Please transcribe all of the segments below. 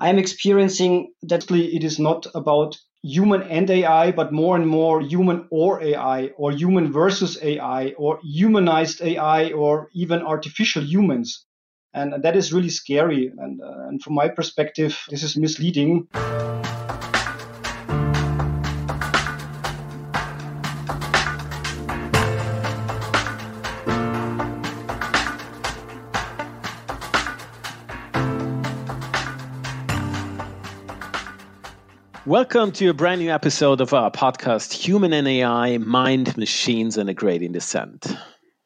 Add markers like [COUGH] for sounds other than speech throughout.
I'm experiencing that it is not about human and AI, but more and more human or AI, or human versus AI, or humanized AI, or even artificial humans. And that is really scary. And, uh, and from my perspective, this is misleading. Welcome to a brand new episode of our podcast, Human and AI Mind, Machines, and a Gradient Descent.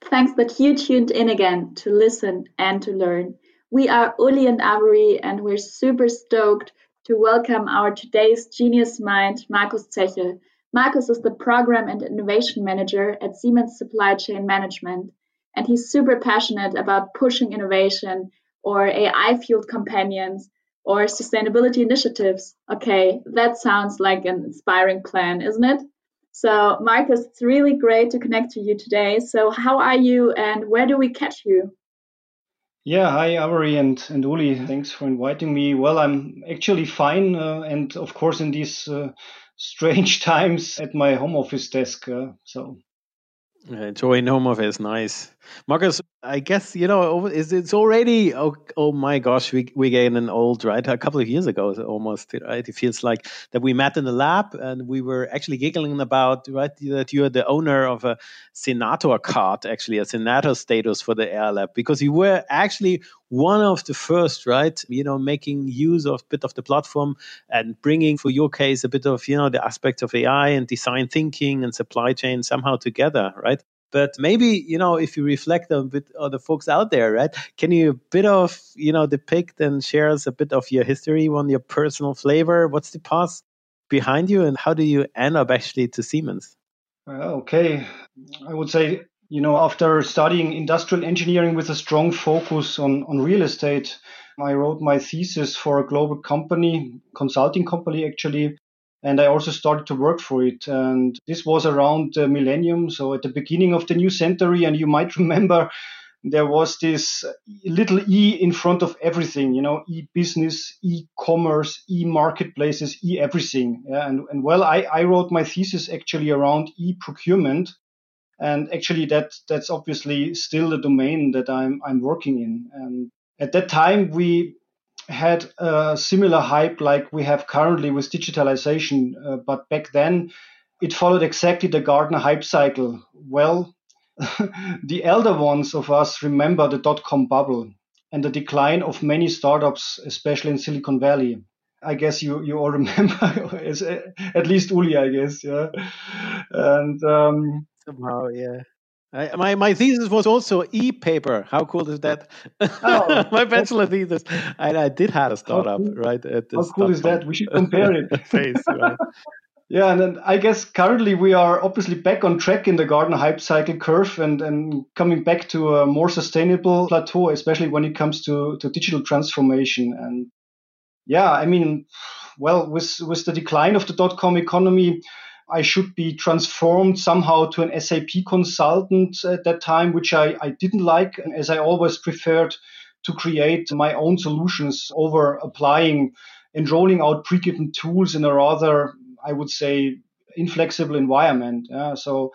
Thanks that you tuned in again to listen and to learn. We are Uli and Avery, and we're super stoked to welcome our today's genius mind, Markus Zechel. Markus is the Program and Innovation Manager at Siemens Supply Chain Management, and he's super passionate about pushing innovation or AI fueled companions or sustainability initiatives. Okay, that sounds like an inspiring plan, isn't it? So, Markus, it's really great to connect to you today. So, how are you and where do we catch you? Yeah, hi, Avery and, and Uli. Thanks for inviting me. Well, I'm actually fine. Uh, and of course, in these uh, strange [LAUGHS] times at my home office desk. Uh, so, enjoying home office. Nice. Markus, I guess you know it's, already oh, oh my gosh we we gained an old right a couple of years ago almost right? It feels like that we met in the lab and we were actually giggling about right that you are the owner of a senator card actually a senator status for the AI Lab because you were actually one of the first right you know making use of a bit of the platform and bringing for your case a bit of you know the aspects of AI and design thinking and supply chain somehow together right but maybe, you know, if you reflect on bit on the folks out there, right? Can you a bit of, you know, depict and share us a bit of your history on your personal flavor? What's the past behind you and how do you end up actually to Siemens? Okay. I would say, you know, after studying industrial engineering with a strong focus on, on real estate, I wrote my thesis for a global company, consulting company actually, and I also started to work for it. And this was around the millennium, so at the beginning of the new century. And you might [LAUGHS] remember there was this little e in front of everything, you know, e business, e commerce, e marketplaces, e everything. Yeah, and, and well, I, I wrote my thesis actually around e procurement. And actually, that that's obviously still the domain that I'm I'm working in. And at that time, we had a similar hype like we have currently with digitalization, uh, but back then it followed exactly the Gartner hype cycle. Well, [LAUGHS] the elder ones of us remember the dot com bubble and the decline of many startups, especially in Silicon Valley. I guess you, you all [LAUGHS] remember, [LAUGHS] at least Uli, I guess, yeah. And um, somehow, yeah. I, my my thesis was also e-paper. How cool is that? Oh, [LAUGHS] my bachelor thesis. And I did have a startup, cool, right? At how cool is that? We should compare it. [LAUGHS] Right? [LAUGHS] yeah, and then I guess currently we are obviously back on track in the Gartner hype cycle curve and, and coming back to a more sustainable plateau, especially when it comes to, to digital transformation. And yeah, I mean, well, with with the decline of the dot com economy, I should be transformed somehow to an SAP consultant at that time, which I, I didn't like, as I always preferred to create my own solutions over applying and rolling out pre-given tools in a rather, I would say, inflexible environment. Yeah, so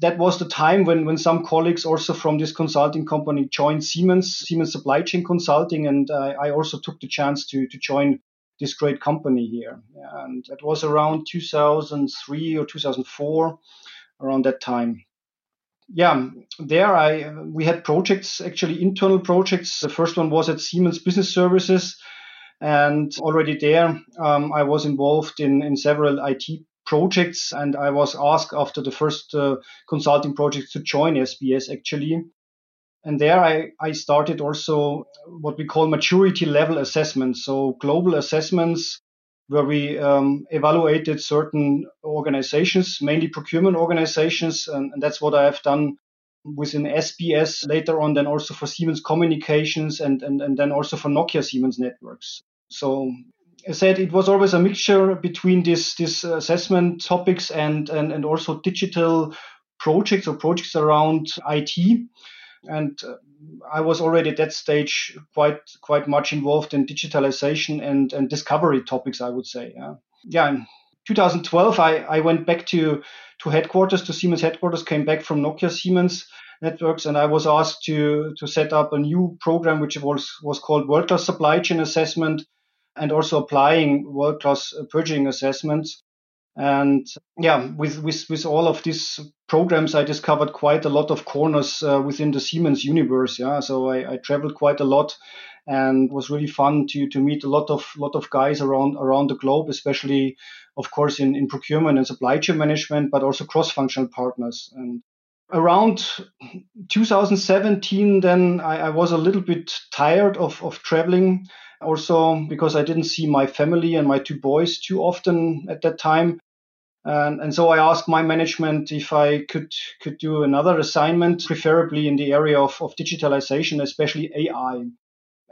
that was the time when, when some colleagues also from this consulting company joined Siemens, Siemens Supply Chain Consulting, and uh, I also took the chance to, to join this great company here. And it was around 2003 or 2004, around that time. Yeah, there I we had projects actually internal projects. The first one was at Siemens Business Services, and already there um, I was involved in in several IT projects, and I was asked after the first uh, consulting project to join SBS actually. And there I, I started also what we call maturity level assessments. So global assessments where we um, evaluated certain organizations, mainly procurement organizations. And, and, that's what I have done within SBS later on, then also for Siemens Communications and, and, and then also for Nokia Siemens Networks. So I said it was always a mixture between this, these assessment topics and, and, and also digital projects or projects around IT. And uh, I was already at that stage quite quite much involved in digitalization and and discovery topics. I would say, yeah, yeah. In 2012, I, I went back to to headquarters to Siemens headquarters. Came back from Nokia Siemens networks, and I was asked to to set up a new program which was was called World Class Supply Chain Assessment, and also applying world class purchasing assessments. And yeah, with, with, with all of these programs, I discovered quite a lot of corners uh, within the Siemens universe. Yeah, so I, I traveled quite a lot, and was really fun to to meet a lot of lot of guys around around the globe, especially, of course, in, in procurement and supply chain management, but also cross functional partners. And around 2017, then I, I was a little bit tired of of traveling also because I didn't see my family and my two boys too often at that time. And, and so I asked my management if I could could do another assignment, preferably in the area of, of digitalization, especially AI.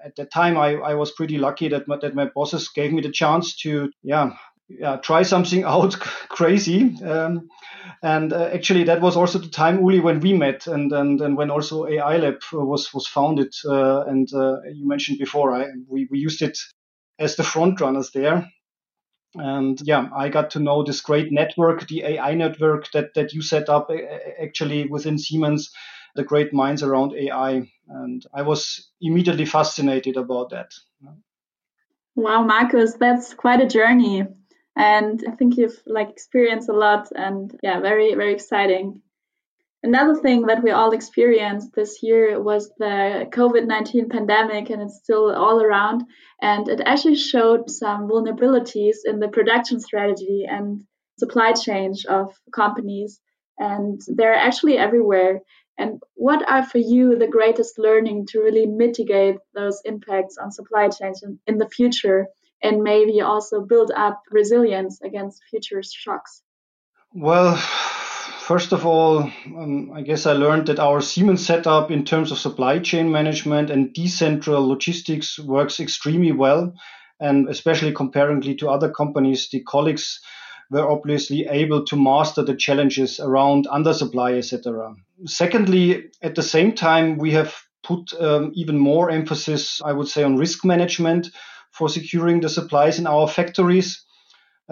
At that time, I, I was pretty lucky that my, that my bosses gave me the chance to yeah yeah, try something [LAUGHS] out crazy. Um, and uh, actually, that was also the time, Uli, when we met, and and, and when also AI Lab was was founded. Uh, and uh, you mentioned before, I, we we used it as the front runners there. And yeah, I got to know this great network, the AI network that that you set up actually within Siemens, the great minds around AI, and I was immediately fascinated about that. Wow, Markus, that's quite a journey and I think you've like experienced a lot and yeah, very very exciting. Another thing that we all experienced this year was the COVID 19 pandemic, and it's still all around. And it actually showed some vulnerabilities in the production strategy and supply chain of companies. And they're actually everywhere. And what are for you the greatest learning to really mitigate those impacts on supply chains in, in the future? and maybe also build up resilience against future shocks? Well, first of all, um, I guess I learned that our Siemens setup in terms of supply chain management and decentral logistics works extremely well. And especially comparingly to other companies, the colleagues were obviously able to master the challenges around undersupply, etc. Secondly, at the same time, we have put um, even more emphasis, I would say, on risk management for securing the supplies in our factories.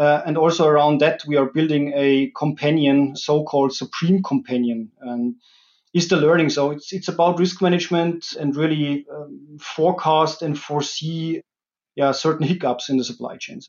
Uh, and also around that, we are building a companion, so-called Supreme Companion, and is the learning. So it's it's about risk management and really um, forecast and foresee, yeah, certain hiccups in the supply chains.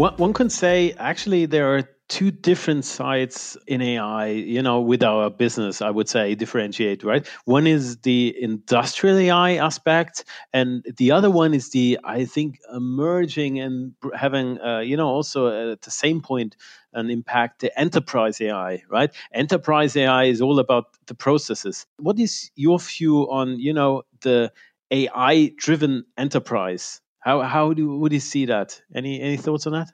One, can say actually there are two different sides in AI, you know, with our business, I would say differentiate, right? One is the industrial AI aspect, and the other one is the, I think, emerging and having, uh, you know, also at the same point, an impact, the enterprise AI, right? Enterprise AI is all about the processes. What is your view on, you know, the AI driven enterprise? How how do would you see that? Any any thoughts on that?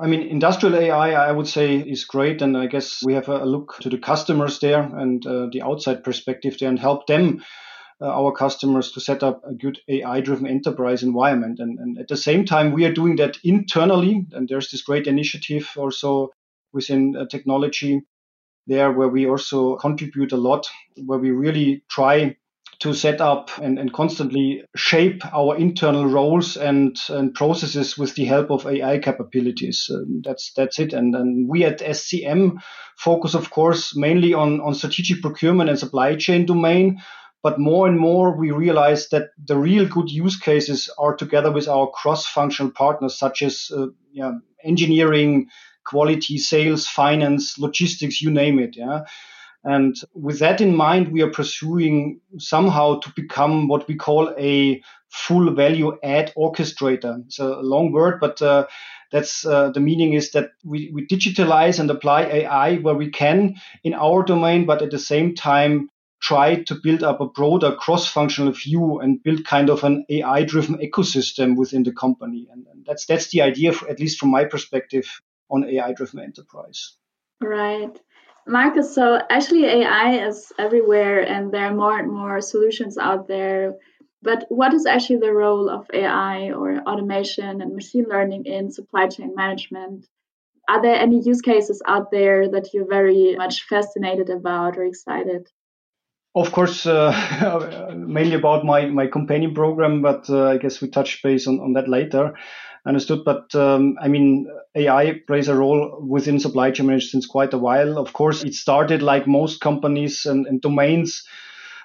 I mean, industrial AI, I would say, is great, and I guess we have a look to the customers there and uh, the outside perspective there, and help them, uh, our customers, to set up a good AI-driven enterprise environment. And, and at the same time, we are doing that internally, and there's this great initiative also within uh, technology there, where we also contribute a lot, where we really try to set up and, and constantly shape our internal roles and, and processes with the help of AI capabilities. Um, that's that's it. And, and we at SCM focus, of course, mainly on, on strategic procurement and supply chain domain. But more and more, we realize that the real good use cases are together with our cross-functional partners, such as uh, engineering, quality, sales, finance, logistics, you name it. Yeah. And with that in mind, we are pursuing somehow to become what we call a full value add orchestrator. It's a long word, but uh, that's uh, the meaning is that we, we digitalize and apply AI where we can in our domain, but at the same time try to build up a broader cross-functional view and build kind of an AI-driven ecosystem within the company. And, and that's that's the idea, for, at least from my perspective, on AI-driven enterprise. Right. Markus, so actually AI is everywhere and there are more and more solutions out there. But what is actually the role of AI or automation and machine learning in supply chain management? Are there any use cases out there that you're very much fascinated about or excited? Of course, uh, [LAUGHS] mainly about my, my companion program, but uh, I guess we touch base on, on that later. Understood. But um, I mean, AI plays a role within supply chain management since quite a while. Of course, it started like most companies and, and domains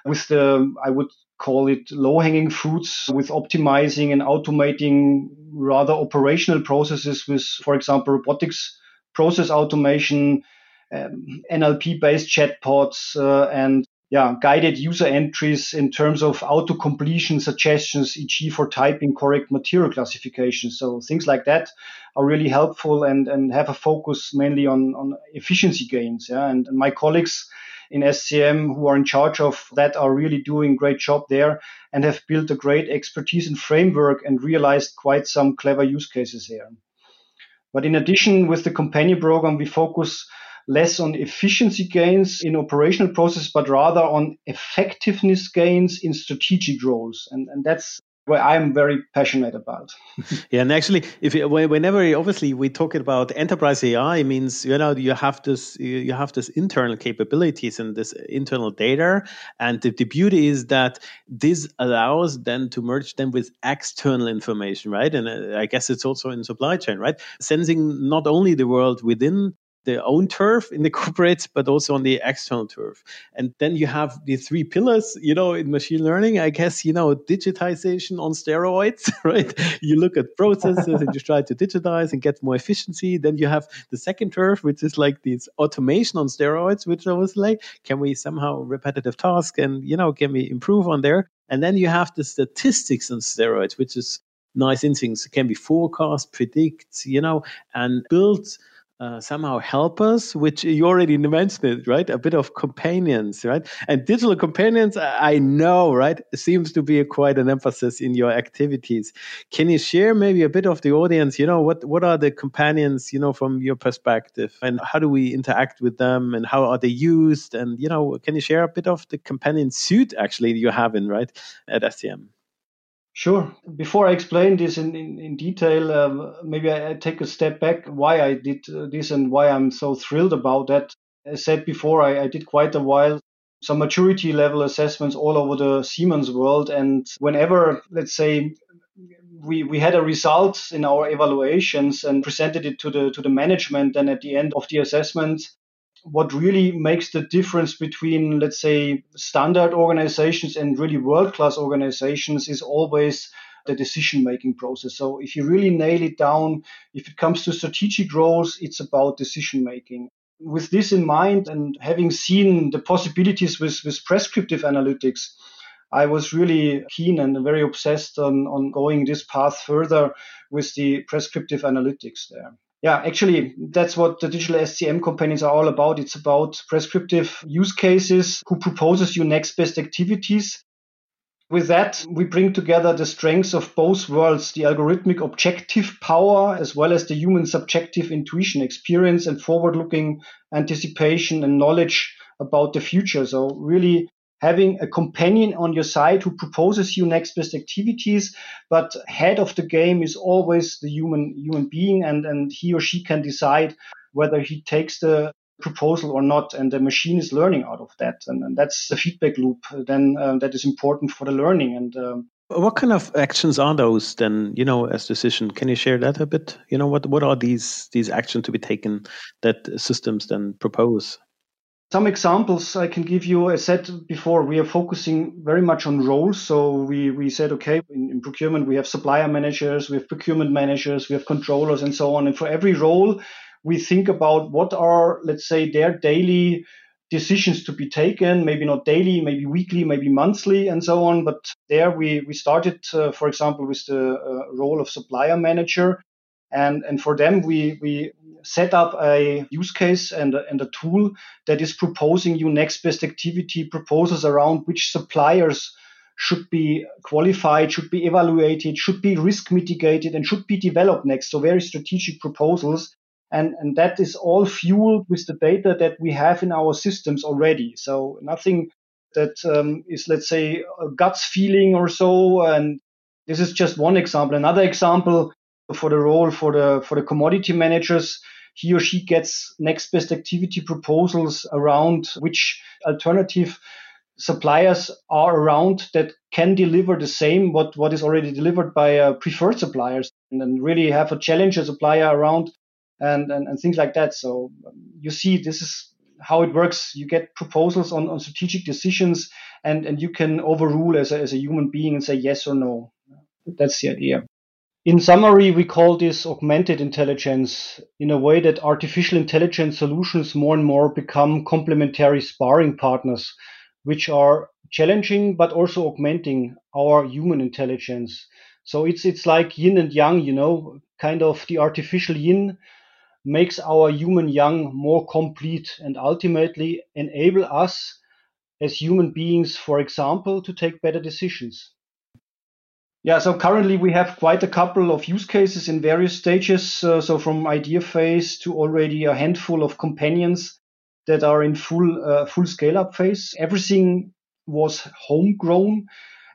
with the, I would call it low hanging fruits with optimizing and automating rather operational processes with, for example, robotics process automation, um, NLP based chatbots, uh, and yeah, guided user entries in terms of auto completion suggestions, e.g. for typing correct material classification. So things like that are really helpful and, and have a focus mainly on, on efficiency gains. Yeah. And, and my colleagues in SCM who are in charge of that are really doing great job there and have built a great expertise and framework and realized quite some clever use cases here. But in addition, with the companion program, we focus less on efficiency gains in operational process, but rather on effectiveness gains in strategic roles. And, and that's where I'm very passionate about. [LAUGHS] yeah, and actually, if whenever obviously we talk about enterprise AI, means you know you have this you have this internal capabilities and this internal data, and the, the beauty is that this allows then to merge them with external information, right? And uh, I guess it's also in supply chain, right? Sensing not only the world within their own turf in the [LAUGHS] corporate, but also on the external turf. And then you have the three pillars, you know, in machine learning, I guess, you know, digitization on steroids, [LAUGHS] right? You look at processes and you try to digitize and get more efficiency. Then you have the second turf, which is like this automation on steroids, which I was like, can we somehow repetitive task and, you know, can we improve on there? And then you have the statistics on steroids, which is nice. It can be forecast, predict, you know, and build uh, somehow help us, which you already mentioned it, right? A bit of companions, right? And digital companions, I know, right, seems to be a, quite an emphasis in your activities. Can you share maybe a bit of the audience? You know, what what are the companions? You know, from your perspective, and how do we interact with them, and how are they used? And you know, can you share a bit of the companion suit actually you have in right at SCM? Sure. Before I explain this in, in, in detail, um, maybe I, I, take a step back why I did uh, this and why I'm so thrilled about that. As I said before, I, I did quite a while some maturity level assessments all over the Siemens world. And whenever, let's say, we, we had a result in our evaluations and presented it to the to the management, and at the end of the assessment, what really makes the difference between, let's say, standard organizations and really world class organizations is always the decision making process. So if you really nail it down, if it comes to strategic roles, it's about decision making. With this in mind and having seen the possibilities with, with prescriptive analytics, I was really keen and very obsessed on, on going this path further with the prescriptive analytics there yeah, actually, that's what the digital SCM companions are all about. It's about prescriptive use cases who proposes you next best activities. With that, we bring together the strengths of both worlds, the algorithmic objective power, as well as the human subjective intuition, experience, and forward looking anticipation and knowledge about the future. So, really having a companion on your side who proposes you next best activities, but head of the game is always the human human being, and and he or she can decide whether he takes the proposal or not, and the machine is learning out of that, and, and that's the feedback loop. Then um, that is important for the learning and. Um, what kind of actions are those then, you know, as decision? Can you share that a bit? You know, what, what are these these actions to be taken that systems then propose? Some examples I can give you. I said before, we are focusing very much on roles. So we, we said, okay, in, in, procurement, we have supplier managers, we have procurement managers, we have controllers, and so on. And for every role, we think about what are, let's say, their daily decisions to be taken, maybe not daily, maybe weekly, maybe monthly, and so on. But there we, we started, uh, for example, with the uh, role of supplier manager. And, and for them, we, we set up a use case and a, and a tool that is proposing you next best activity proposals around which suppliers should be qualified, should be evaluated, should be risk mitigated, and should be developed next. So very strategic proposals. And, and that is all fueled with the data that we have in our systems already. So nothing that um, is, let's say, a guts feeling or so. And this is just one example. Another example for the role for the for the commodity managers, he or she gets next best activity proposals around which alternative suppliers are around that can deliver the same what what is already delivered by uh, preferred suppliers and then really have a challenger supplier around and, and and things like that. So um, you see this is how it works. You get proposals on, on strategic decisions and and you can overrule as a, as a human being and say yes or no. That's the idea in summary, we call this augmented intelligence in a way that artificial intelligence solutions more and more become complementary sparring partners, which are challenging but also augmenting our human intelligence. So it's it's like yin and yang, you know, kind of the artificial yin makes our human yang more complete and ultimately enable us as human beings, for example, to take better decisions. Yeah, so currently we have quite a couple of use cases in various stages. Uh, so from idea phase to already a handful of companions that are in full uh, full scale up phase. Everything was homegrown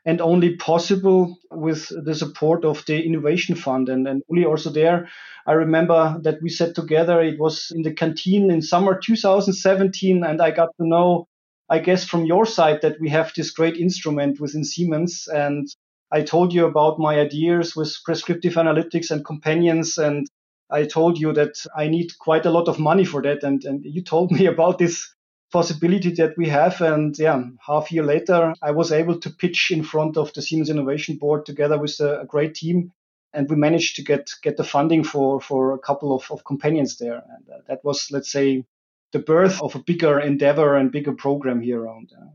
and only possible with the support of the innovation fund and and Uli also there i remember that we sat together it was in the canteen in summer 2017 and i got to know i guess from your side that we have this great instrument within siemens and I told you about my ideas with prescriptive analytics and companions and I told you that I need quite a lot of money for that and, and you told me [LAUGHS] about this possibility that we have and yeah half year later I was able to pitch in front of the Siemens Innovation Board together with a, a great team and we managed to get get the funding for for a couple of, of companions there and uh, that was let's say the birth of a bigger endeavor and bigger program here around uh,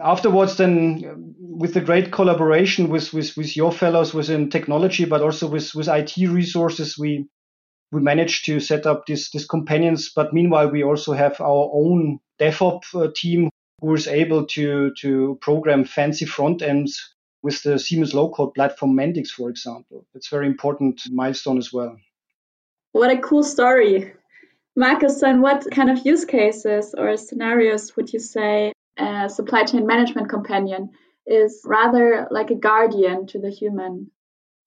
afterwards then with the great collaboration with, with, with your fellows within technology but also with, with IT resources we we managed to set up this this companions. But meanwhile we also have our own DevOps uh, team who is able to to program fancy front ends with the Siemens low code platform Mendix for example. It's very important milestone as well. What a cool story. Markus, and what kind of use cases or scenarios would you say a supply chain management companion is rather like a guardian to the human.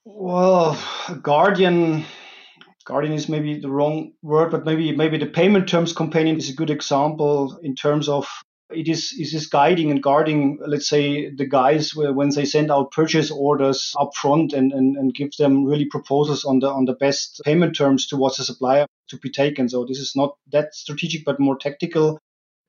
Well, guardian guardian is maybe the wrong word, but maybe maybe the payment terms companion is a good example in terms of it is is this guiding and guarding, let's say, the guys when they send out purchase orders up front and, and, and give them really proposals on the on the best payment terms towards the supplier to be taken. So this is not that strategic, but more tactical.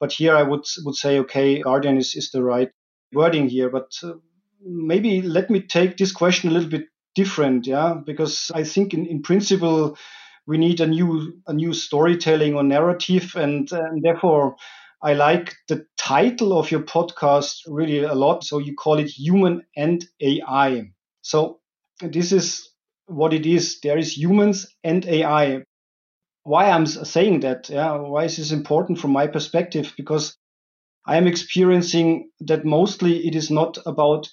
But here I would would say, okay, guardian is, is the right wording here. But uh, maybe let me take this question a little bit different, yeah, because I think in, in principle we need a new a new storytelling or narrative, and, and therefore I like the title of your podcast really a lot. So you call it Human and AI. So this is what it is. There is humans and AI why I'm saying that. Yeah, why is this important from my perspective? Because I am experiencing that mostly it is not about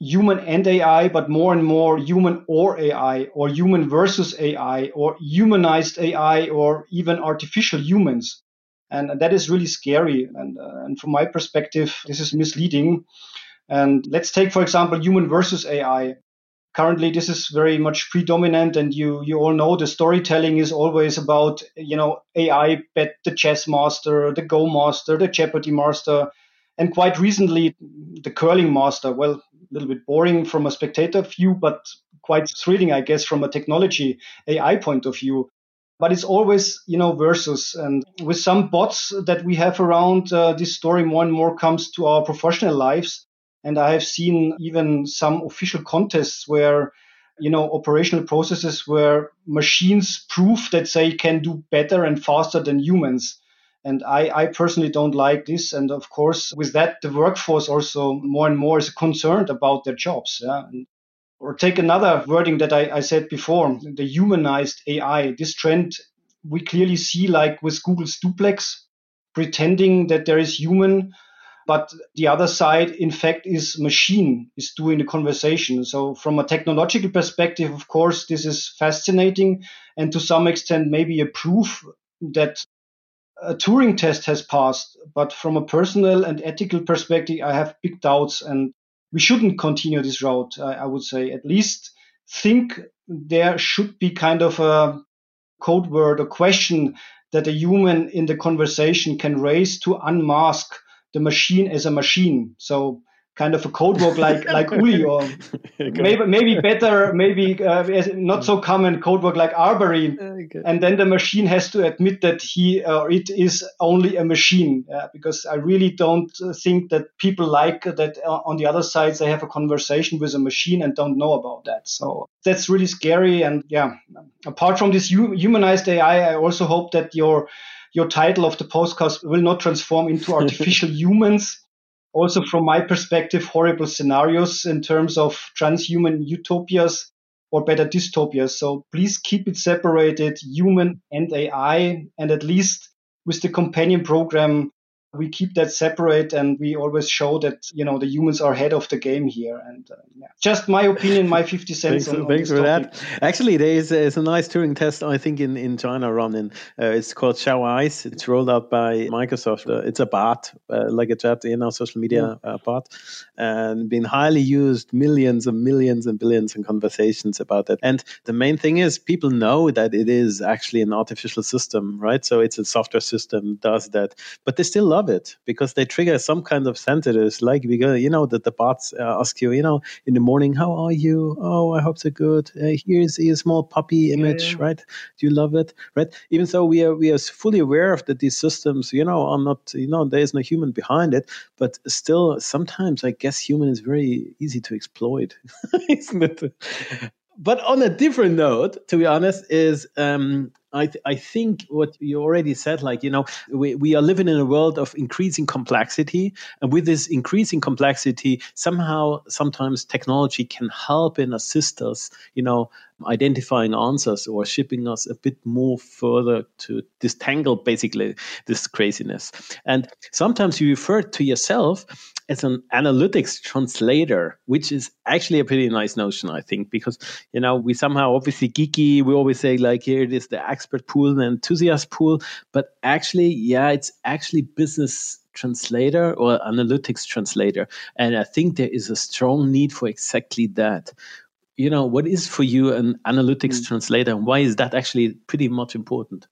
human and AI, but more and more human or AI, or human versus AI, or humanized AI, or even artificial humans. And that is really scary. And, uh, and from my perspective, this is misleading. And let's take, for example, human versus AI currently this is very much predominant and you you all know the storytelling is always about you know ai bet the chess master the go master the jeopardy master and quite recently the curling master. Well a little bit boring from a spectator view but quite thrilling i guess from a technology ai point of view. But it's always you know versus and with some bots that we have around uh, this story more and more comes to our professional lives and I have seen even some official contests where, you know, operational processes where machines prove that they can do better and faster than humans. And I, I personally don't like this. And of course, with that, the workforce also more and more is concerned about their jobs. Yeah? And, or take another wording that I, I said before, the humanized AI. This trend we clearly see like with Google's duplex, pretending that there is human But the other side, in fact, is machine is doing the conversation. So from a technological perspective, of course, this is fascinating and to some extent maybe a proof that a Turing test has passed. But from a personal and ethical perspective, I have big doubts and we shouldn't continue this route. I, I would say at least think there should be kind of a code word or question that a human in the conversation can raise to unmask the machine as a machine. So kind of a code book like like [LAUGHS] Uli or maybe maybe better maybe uh, not so common code book like Avery and then the machine has to admit that he or it is only a machine uh, because I really don't think that people like that uh, on the other side they have a conversation with a machine and don't know about that. So that's really scary and yeah. Apart from this humanized AI I also hope that your your title of the podcast will not transform into [LAUGHS] artificial humans also from my perspective, horrible scenarios in terms of transhuman utopias or better dystopias. So please keep it separated, human and AI, and at least with the companion program, we keep that separate and we always show that you know the humans are ahead of the game here. And uh, yeah. just my opinion my [LAUGHS] 50 cents thanks, on, thanks on for topic. that actually there is, is, a nice turing test i think in, in china running uh, it's called Xiaoice it's rolled out by microsoft. Uh, it's a bot uh, like a chat in our social media. Uh, bot and been highly used millions and millions and billions in conversations about it. And the main thing is people know that it is actually an artificial system right? So it's a software system does that. But they still love love it because they trigger some kind of sensitives, like we go, you know, that the bots uh, ask you, you know, in the morning, how are you? Oh, I hope they're good. Uh, here's a small puppy image, yeah, yeah. right? Do you love it, right? Even though we are we are fully aware of that these systems, you know, are not, you know, there is no human behind it, but still, sometimes I guess human is very easy to exploit, [LAUGHS] isn't it? but on a different note, to be honest, is um, I, th- I think what you already said, like, you know, we, we are living in a world of increasing complexity. And with this increasing complexity, somehow, sometimes technology can help and assist us, you know, identifying answers or shipping us a bit more further to disentangle basically this craziness. And sometimes you refer to yourself as an analytics translator, which is actually a pretty nice notion, I think, because you know we somehow obviously geeky. We always say like here it is the expert pool and enthusiast pool, but actually, yeah, it's actually business translator or analytics translator, and I think there is a strong need for exactly that you know, what is for you an analytics mm. translator and why is that actually pretty much important?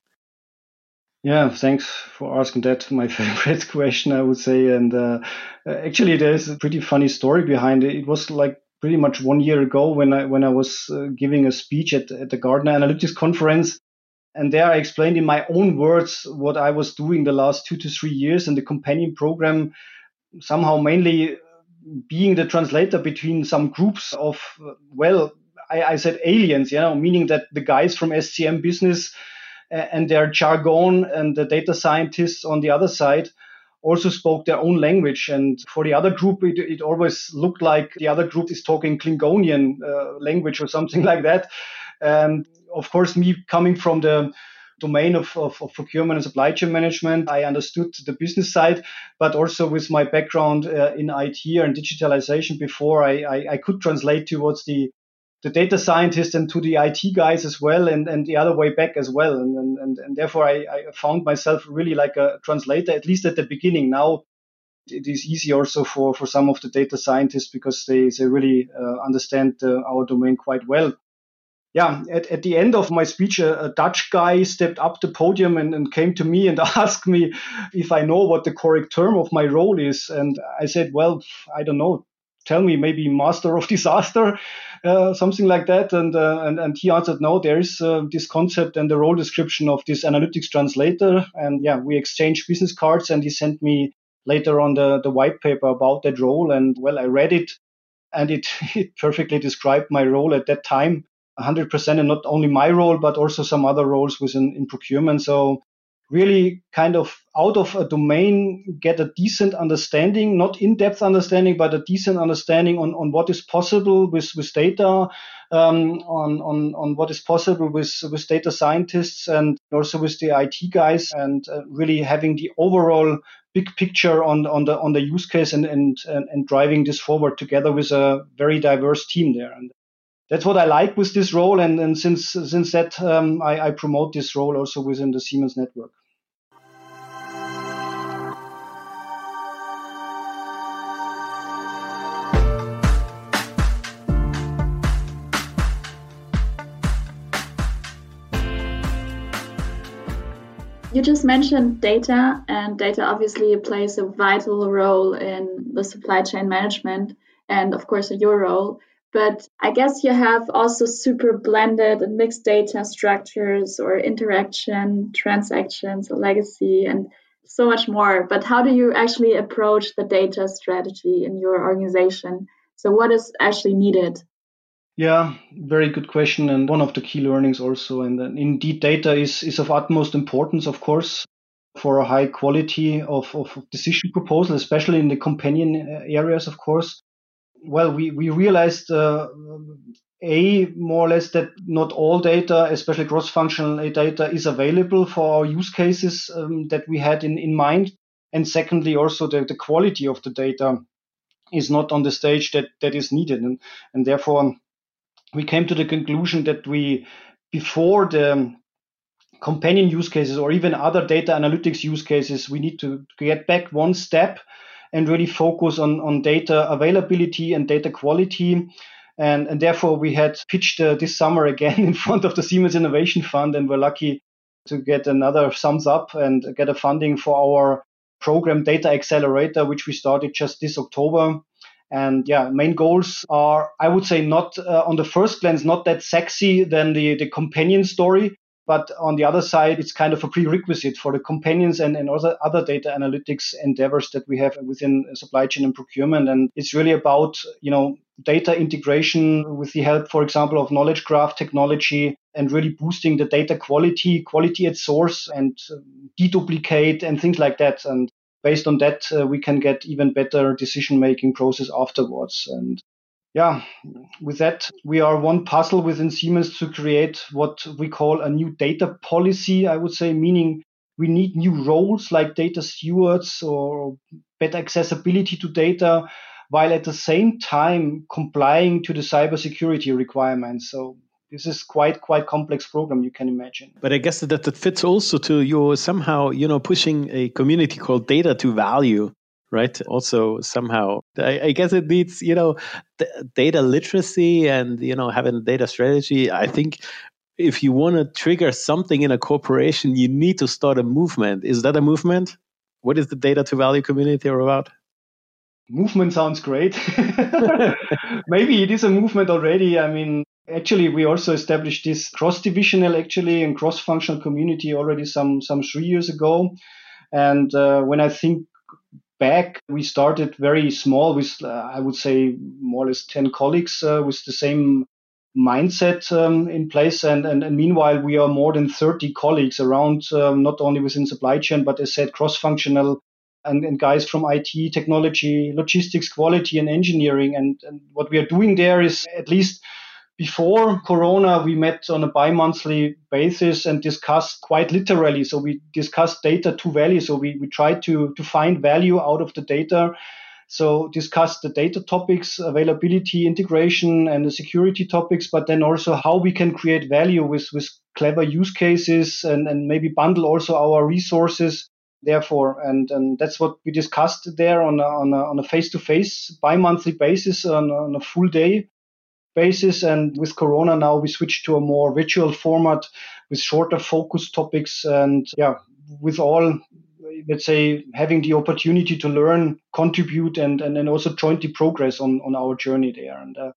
Yeah, thanks for asking that. My [LAUGHS] favorite question, I would say. And uh, actually, there's a pretty funny story behind it. It was like pretty much one year ago when I when I was uh, giving a speech at, at the Gartner Analytics conference, and there I explained in my own words what I was doing the last two to three years in the companion program, somehow mainly being the translator between some groups of, well, I, I said aliens, you know, meaning that the guys from SCM business and their jargon and the data scientists on the other side also spoke their own language. And for the other group, it, it always looked like the other group is talking Klingonian uh, language or something [LAUGHS] like that. And of course, me coming from the domain of, of, of, procurement and supply chain management. I understood the business side, but also with my background uh, in IT and digitalization before, I, I, I, could translate towards the the data scientist and to the IT guys as well, and, and the other way back as well. And, and, and therefore, I, I found myself really like a translator, at least at the beginning. Now, it is easy also for, for some of the data scientists because they, they really uh, understand uh, our domain quite well yeah, at, at the end of my speech, a, a Dutch guy stepped up the podium and, and, came to me and [LAUGHS] asked me if I know what the correct term of my role is. And I said, well, I don't know. Tell me, maybe master of [LAUGHS] disaster, uh, something like that. And, uh, and and he answered, no, there is uh, this concept and the role description of this analytics translator. And yeah, we exchanged business cards, and he sent me later on the the white paper about that role. And well, I read it, and it [LAUGHS] it perfectly described my role at that time 100% and not only my role, but also some other roles within in procurement. So really kind of out of a domain get a decent understanding, not in-depth understanding, but a decent understanding on, on what is possible with, with data, um, on, on, on what is possible with, with data scientists and also with the IT guys and uh, really having the overall big picture on, on the, on the use case and, and, and, and driving this forward together with a very diverse team there. And that's what I like with this role. And, and since, since that, um, I, I promote this role also within the Siemens network. You just mentioned data, and data obviously plays a vital role in the supply chain management and, of course, your role. But I guess you have also super blended and mixed data structures or interaction, transactions, legacy, and so much more. But how do you actually approach the data strategy in your organization? So, what is actually needed? Yeah, very good question, and one of the key learnings also. And indeed, data is is of utmost importance, of course, for a high quality of, of decision proposal, especially in the companion uh, areas, of course. Well, we we realized. Uh, a more or less that not all data, especially cross-functional data, is available for our use cases um, that we had in, in mind. And secondly, also the, the quality of the data is not on the stage that, that is needed. And, and therefore, we came to the conclusion that we, before the companion use cases or even other data analytics use cases, we need to get back one step and really focus on, on data availability and data quality. And, and therefore, we had pitched uh, this summer again [LAUGHS] in front of the Siemens Innovation Fund, and we're lucky to get another thumbs up and get a funding for our program Data Axxelerator, which we started just this October. And yeah, main goals are, I would say, not uh, on the first glance, not that sexy than the, the companion story. But on the other side, it's kind of a prerequisite for the companions and, and other, other data analytics endeavors that we have within supply chain and procurement. And it's really about, you know, data integration with the help, for example, of knowledge graph technology and really boosting the data quality, quality at source and um, deduplicate and things like that. And based on that, uh, we can get even better decision making process afterwards. And yeah, with that, we are one puzzle within Siemens to create what we call a new data policy, I would say, meaning we need new roles like data stewards or better accessibility to data, while at the same time complying to the cybersecurity requirements. So this is quite quite complex program you can imagine but i guess that that fits also to your somehow you know pushing a community called data to value right? Also somehow I, I, guess it needs you know data literacy and you know having a data strategy. I think if you want to trigger something in a corporation you need to start a movement. Is that a movement? What is the data to value community all about? Movement sounds great. [LAUGHS] Maybe it is a movement already. I mean Actually, we also established this cross-divisional, actually, and cross-functional community already some some three years ago. And uh, when I think back, we started very small with, uh, I would say, more or less 10 colleagues uh, with the same mindset um, in place. And, and, and, meanwhile, we are more than 30 colleagues around, um, not only within supply chain, but as said, cross functional and, and, guys from IT, technology, logistics, quality, and engineering. And, and what we are doing there is at least before Corona, we met on a bi-monthly basis and discussed quite literally. So we discussed data to value. So we, we tried to, to find value out of the data. So discuss the data topics, availability, integration, and the security topics, but then also how we can create value with, with clever use cases and, and maybe bundle also our resources therefore and, and that's what we discussed there on a, on a, on a face-to-face bi-monthly basis on, on a full day basis. And with Corona now, we switched to a more virtual format with shorter focus topics. And yeah, with all, let's say, having the opportunity to learn, contribute, and, and then also jointly progress on, on our journey there. And uh,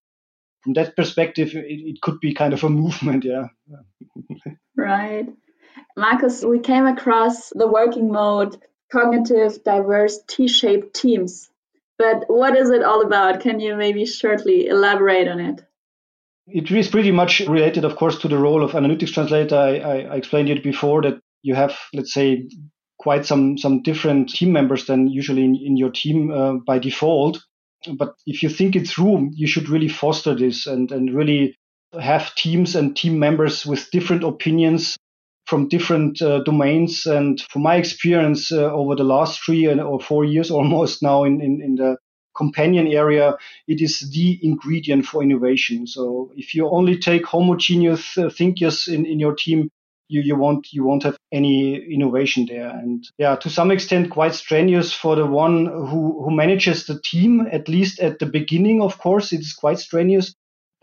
from that perspective, it, it could be kind of a [LAUGHS] movement. Yeah. right. marcus we came across the working mode cognitive, diverse, T shaped teams. But what is it all about? Can you maybe shortly elaborate on it? It is pretty much related, of course, to the role of analytics translator. I, I, I explained it before that you have, let's say, quite some some different team members than usually in, in your team uh, by default. But if you think it through, you should really foster this and and really have teams and team members with different opinions from different uh, domains. And from my experience uh, over the last three or four years [LAUGHS] almost now in, in, in the companion area, it is the ingredient for innovation. So if you only take homogeneous uh, thinkers in, in your team, you, you won't you won't have any innovation there. And yeah, to some extent quite strenuous for the one who, who manages the team, at least at the beginning, of course, it is quite strenuous.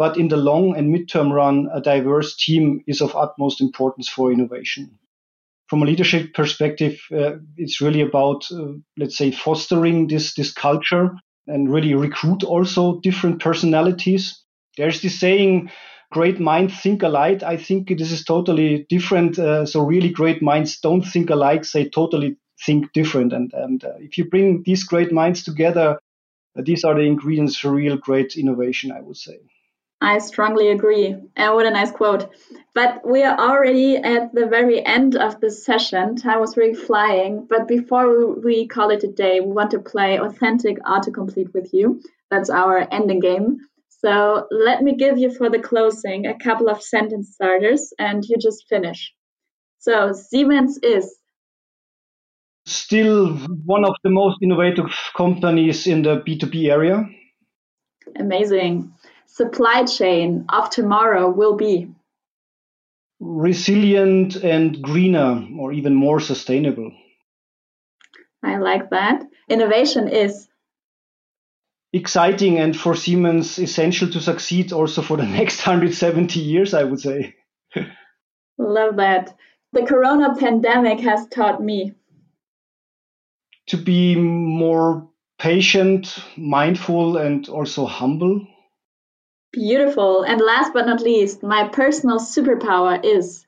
But in the long and midterm run, a diverse team is of utmost importance for innovation. From a leadership perspective, uh, it's really about, uh, let's say, fostering this, this culture and really recruit also different personalities. There's this saying, great minds think alike. I think this is totally different. Uh, so really great minds don't think alike, they totally think different. And, and uh, if you bring these great minds together, uh, these are the ingredients for real great innovation, I would say. I strongly agree. And what a nice quote. But we are already at the very end of this session. Time was really flying. But before we call it a day, we want to play authentic autocomplete with you. That's our ending game. So let me give you for the closing a couple of sentence starters and you just finish. So Siemens is still one of the most innovative companies in the B2B area. Amazing supply chain of tomorrow will be? Resilient and greener, or even more sustainable. I like that. Innovation is exciting and for Siemens essential to succeed also for the [LAUGHS] next 170 years, I would say. Love that. The corona pandemic has taught me to be more patient, mindful, and also humble. Beautiful. And last but not least, my personal superpower is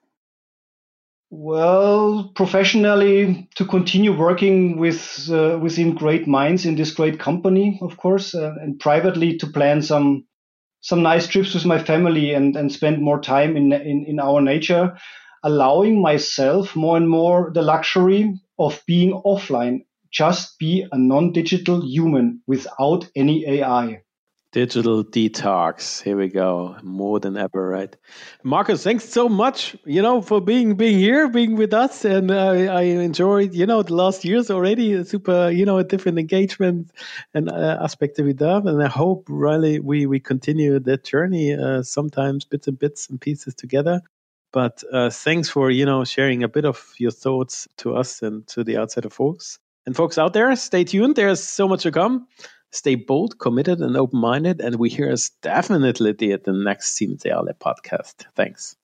well, professionally, to continue working with uh, within great minds in this great company, of course, uh, and privately to plan some some nice trips with my family and and spend more time in in, in our nature, allowing myself more and more the luxury of being offline, just be a non-digital human without any AI. Digital detox. Here we go. More than ever, right? Markus, thanks so much, you know, for being being here, being with us, and I enjoyed, you know, the last years already. Super, you know, different engagement and uh, aspect of it up, and I hope really we we continue that journey. Uh, sometimes bits and bits and pieces together. But uh, thanks for you know sharing a bit of your thoughts to us and to the outsider folks. And folks out there, stay tuned. There's so much to come. Stay bold, committed, and open minded. And we hear us definitely at the next AI podcast. Thanks.